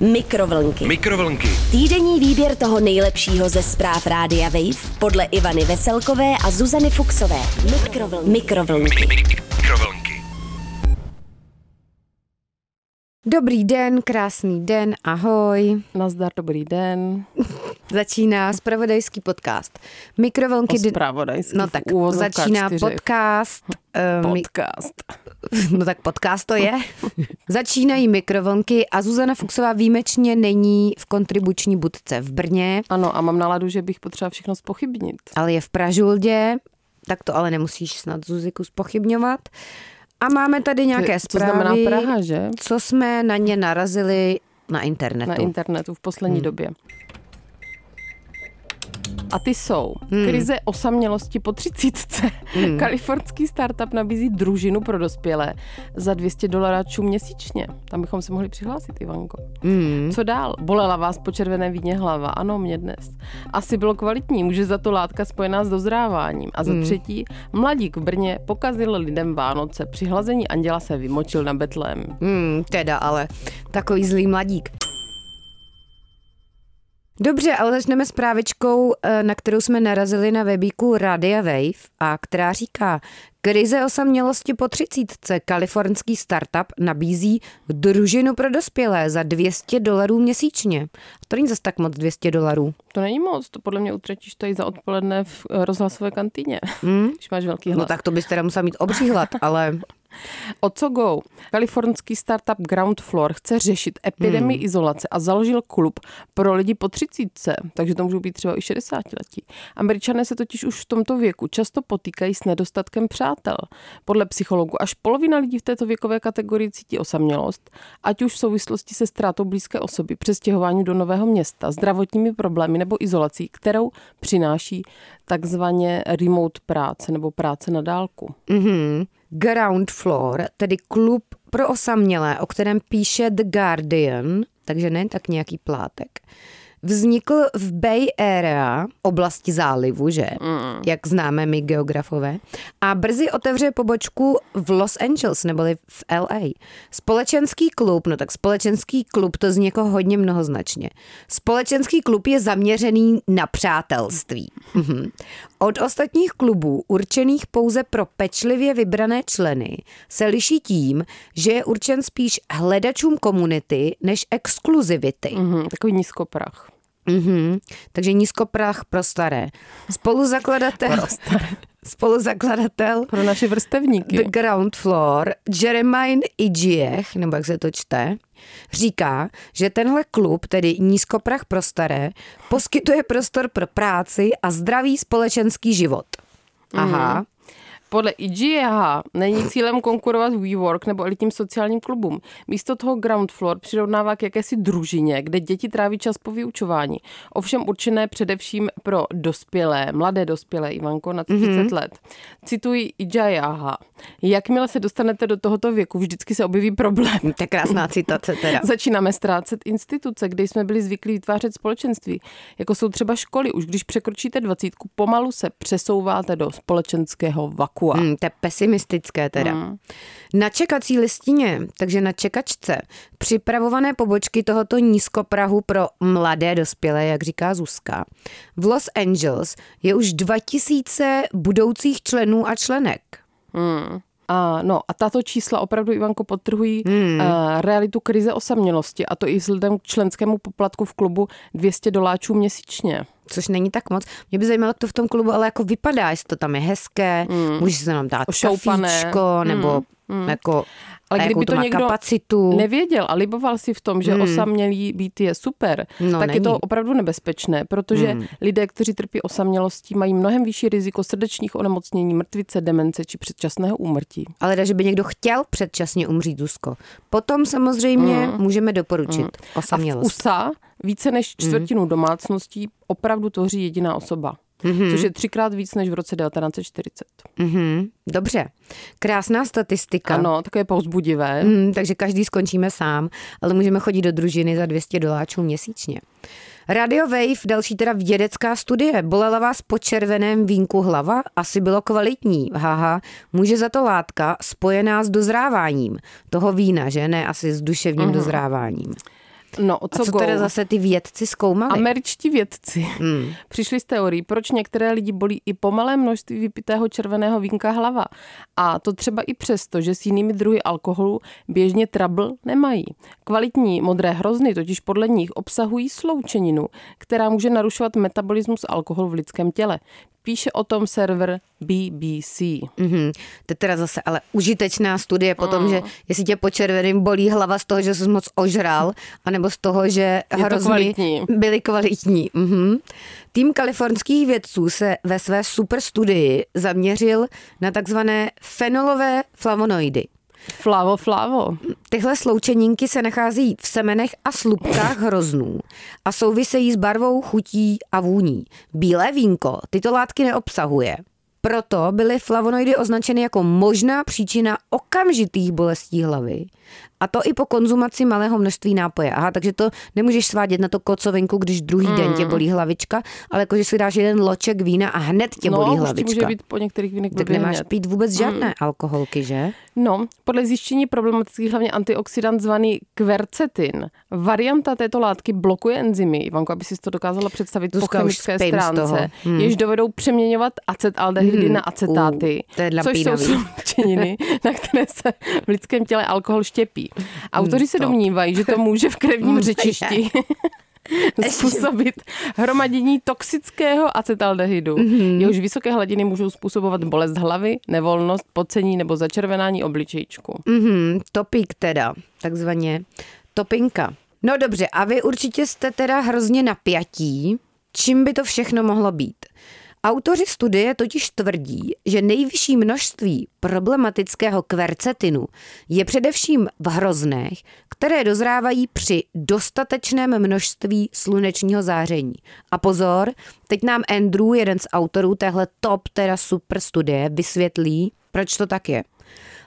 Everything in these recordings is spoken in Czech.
Mikrovlnky. Mikrovlnky. Týdenní výběr toho nejlepšího ze zpráv Rádia Wave podle Ivany Veselkové a Zuzany Fuxové. Mikrovlnky. Mikrovlnky. Mikrovlnky. Dobrý den, krásný den, ahoj. Nazdar, dobrý den. Začíná spravodajský podcast. Mikrovlnky... O spravodajský, No tak začíná čtyřech. podcast. Mi- Podcast. No tak podcast to je. Začínají mikrovlnky a Zuzana Fuxová výjimečně není v kontribuční budce v Brně, Ano, a mám náladu, že bych potřeba všechno spochybnit. ale je v Pražuldě, tak to ale nemusíš snad Zuziku spochybňovat. A máme tady nějaké Co zprávy, znamená Praha, že? co jsme na ně narazili na internetu. Na internetu v poslední Hmm. době. A ty jsou Hmm. krize osamělosti po třicítce. Kalifornský startup nabízí družinu pro dospělé za 200 dolarů měsíčně. Tam bychom se mohli přihlásit, Ivanko. Hmm. Co dál? Bolela vás po červené víně hlava? Ano, mě dnes. Asi bylo kvalitní, může za to látka spojená s dozráváním. A za třetí, mladík v Brně pokazil lidem Vánoce. Při hlazení anděla se vymočil na betlém. Hmm, teda ale takový zlý mladík. Dobře, ale začneme s právičkou, eh, na kterou jsme narazili na webíku Radia Wave a která říká, krize osamělosti po třicítce, kalifornský startup nabízí družinu pro dospělé za 200 dolarů měsíčně. To není zase tak moc 200 dolarů. To není moc, to podle mě utratíš tady za odpoledne v eh, rozhlasové kantýně, Hmm? když máš velký hlas. No tak to byste teda musel mít obří hlad, ale O co go? Kalifornský startup Ground Floor chce řešit epidemii izolace a založil klub pro lidi po třicítce, takže to můžou být třeba i 60 letí. Američané se totiž už v tomto věku často potýkají s nedostatkem přátel. Podle psychologů až polovina lidí v této věkové kategorii cítí osamělost, ať už v souvislosti se ztrátou blízké osoby, přestěhování do nového města, zdravotními problémy nebo izolací, kterou přináší takzvaně remote práce nebo práce na dálku. Mhm. Ground Floor, tedy klub pro osamělé, o kterém píše The Guardian, takže ne tak nějaký plátek, vznikl v Bay Area, oblasti zálivu, že? Mm. Jak známe my geografové. A brzy otevře pobočku v Los Angeles, neboli v LA. Společenský klub, no tak společenský klub, to zní jako hodně mnohoznačně. Společenský klub je zaměřený na přátelství. Mhm. Od ostatních klubů, určených pouze pro pečlivě vybrané členy, se liší tím, že je určen spíš hledačům komunity než exkluzivity. Mhm, takový nízkoprach. Mhm. Takže nízkoprach pro staré. Spoluzakladatel, spoluzakladatel Pro naše vrstevníky. The Ground Floor, Jeremiah Igiech, nebo jak se to čte, říká, že tenhle klub, tedy nízkoprach pro staré, poskytuje prostor pro práci a zdravý společenský život. Aha. Podle IGH není cílem konkurovat WeWork nebo elitním sociálním klubům. Místo toho Ground Floor přirovnává k jakési družině, kde děti tráví čas po vyučování. Ovšem určené především pro dospělé, mladé dospělé, Ivanko, na 30 mm-hmm. let. Cituji IGH. Jakmile se dostanete do tohoto věku, vždycky se objeví problém. To je krásná citace teda. Začínáme ztrácet instituce, kde jsme byli zvyklí vytvářet společenství, jako jsou třeba školy. Už když překročíte dvacítku, pomalu se přesouváte do společenského vakua. Hmm, to je pesimistické teda. Na čekací listině, takže na čekačce, připravované pobočky tohoto nízkoprahu pro mladé dospělé, jak říká Zuzka, v Los Angeles je už 2000 budoucích členů a členek. Hmm. A, no, a tato čísla opravdu, Ivanko, podtrhují hmm. uh, realitu krize osamělosti a to i vzhledem k členskému poplatku v klubu 200 doláčů měsíčně. Což není tak moc. Mě by zajímalo, jak to v tom klubu ale jako vypadá, jestli to tam je hezké, mm. může se tam dát Ošoupané. kafíčko, nebo mm. jako Ale kdyby to někdo kapacitu. nevěděl a liboval si v tom, že hmm. osamělý být je super, No, tak je to není. opravdu nebezpečné, protože hmm. lidé, kteří trpí osamělostí, mají mnohem vyšší riziko srdečních onemocnění, mrtvice, demence či předčasného úmrtí. Ale da, že by někdo chtěl předčasně umřít, Zuzko. Potom samozřejmě mm. můžeme doporučit mm. A v osamělost. USA více než čtvrtinu domácností opravdu tvoří jediná osoba. Mm-hmm. Což je třikrát víc než v roce 1940. Mm-hmm. Dobře. Krásná statistika. Ano, takové povzbudivé. Mm, takže každý skončíme sám, ale můžeme chodit do družiny za 200 doláčů měsíčně. Radio Wave, další teda vědecká studie. Bolela vás po červeném vínku hlava? Asi bylo kvalitní. Haha, může za to látka spojená s dozráváním toho vína, že ne asi s duševním uh-huh. dozráváním. No, o co A co go? teda zase ty vědci zkoumali? Američtí vědci Hmm. přišli s teorií, proč některé lidi bolí i pomalé množství vypitého červeného vínka hlava. A to třeba i přesto, že s jinými druhy alkoholu běžně trouble nemají. Kvalitní modré hrozny totiž podle nich obsahují sloučeninu, která může narušovat metabolismus alkoholu v lidském těle. Píše o tom server BBC. Mhm. To je teda zase ale užitečná studie po tom, že jestli tě po červeným bolí hlava z toho, že jsi moc ožral, anebo z toho, že hrozny kvalitní. byly kvalitní. Mhm. Tým kalifornských vědců se ve své super studii zaměřil na takzvané fenolové flavonoidy. Flavo, flavo. Tyhle sloučeninky se nachází v semenech a slupkách hroznů a souvisejí s barvou, chutí a vůní. Bílé vínko tyto látky neobsahuje. Proto byly flavonoidy označeny jako možná příčina okamžitých bolestí hlavy. A to i po konzumaci malého množství nápoje. Aha, takže to nemůžeš svádět na to kocovinku, když druhý mm. den tě bolí hlavička, ale jako, že si dáš jeden loček vína a hned tě bolí no, ti hlavička. může být po některých vínech tak nemáš hned. pít vůbec žádné alkoholky, že? No, podle zjištění problematických hlavně antioxidant zvaný kvercetin. Varianta této látky blokuje enzymy, Ivanko, aby si to dokázala představit po Zuzka, už chemické stránce, Hmm. jež dovedou přeměňovat acetaldehydy Hmm. na acetáty, U, to je což jsou sloučeniny, na které se v lidském těle alkohol štěpí. Autoři se top. domnívají, že to může v krevním Hmm, řečišti způsobit hromadění toxického acetaldehydu. Mhm. Jehož vysoké hladiny můžou způsobovat bolest hlavy, nevolnost, pocení nebo začervenání obličejčku. Mhm, topík teda, takzvaně topinka. No dobře, a vy určitě jste teda hrozně napjatí, čím by to všechno mohlo být. Autoři studie totiž tvrdí, že nejvyšší množství problematického kvercetinu je především v hroznech, které dozrávají při dostatečném množství slunečního záření. A pozor, teď nám Andrew, jeden z autorů téhle top, teda super studie, vysvětlí, proč to tak je.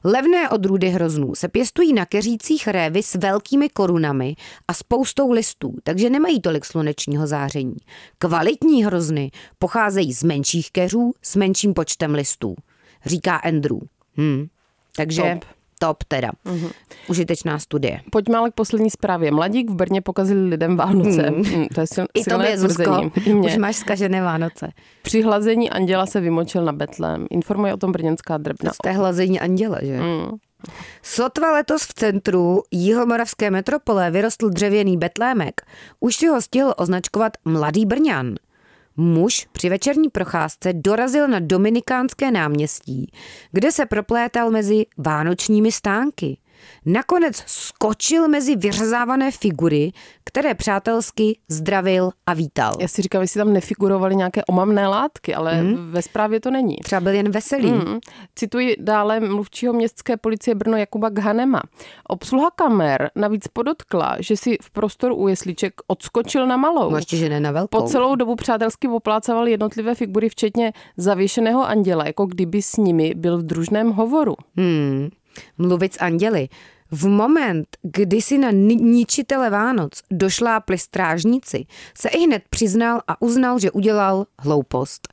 Levné odrůdy hroznů se pěstují na keřících révy s velkými korunami a spoustou listů, takže nemají tolik slunečního záření. Kvalitní hrozny pocházejí z menších keřů s menším počtem listů, říká Andrew. Hmm. Takže top, Top. teda. Uh-huh. Užitečná studie. Pojďme ale k poslední zprávě. Mladík v Brně pokazili lidem Vánoce. Hmm. Hmm. To je sil, I silné tobě, Zuzko, už máš zkažené Vánoce. Při hlazení anděla se vymočil na Betlém. Informuje o tom brněnská drbna. To je hlazení anděla, že? Mm. Sotva letos v centru jihomoravské metropole vyrostl dřevěný betlémek. Už si ho stihl označkovat mladý Brňan. Muž při večerní procházce dorazil na Dominikánské náměstí, kde se proplétal mezi vánočními stánky. Nakonec skočil mezi vyřezávané figury, které přátelsky zdravil a vítal. Já si říkám, jestli tam nefigurovaly nějaké omamné látky, ale mm. ve zprávě to není. Třeba byl jen veselý. Mm. Cituji dále mluvčího městské policie Brno Jakuba Ghanema. Obsluha kamer navíc podotkla, že si v prostoru u jesliček odskočil na malou. No ještě, že ne na velkou. Po celou dobu přátelsky oplácával jednotlivé figury, včetně zavěšeného anděla, jako kdyby s nimi byl v družném hovoru. Hmm. Mluvit s anděli. V moment, kdy si na ni- ničitele Vánoc došlápli strážníci, se i hned přiznal a uznal, že udělal hloupost.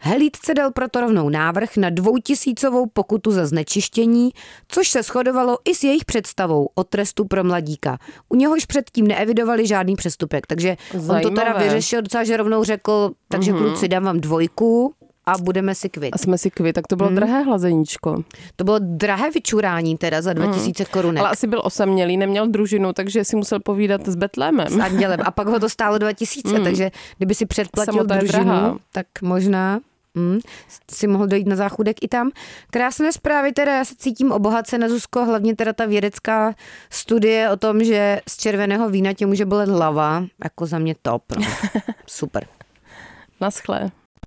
Helítce dal proto rovnou návrh na dvoutisícovou pokutu za znečištění, což se shodovalo i s jejich představou o trestu pro mladíka. U něhož předtím neevidovali žádný přestupek, takže on to teda Zajímavé. vyřešil docela, že rovnou řekl, takže mm-hmm. kluci dám vám dvojku a budeme si kvit. A jsme si kvit, tak to bylo mm. drahé hlazeníčko. To bylo drahé vyčurání teda za 2000 korunek. Ale asi byl osamělý, neměl družinu, takže si musel povídat s Betlémem. s andělem. A pak ho to stálo 2000, mm. takže kdyby si předplatil Samota je družinu, drahá. tak možná mm, si mohl dojít na záchudek i tam. Krásné zprávy teda, já se cítím obohacena, Zuzko, hlavně teda ta vědecká studie o tom, že z červeného vína tě může bolet hlava, jako za mě top. No. Super. Naschle.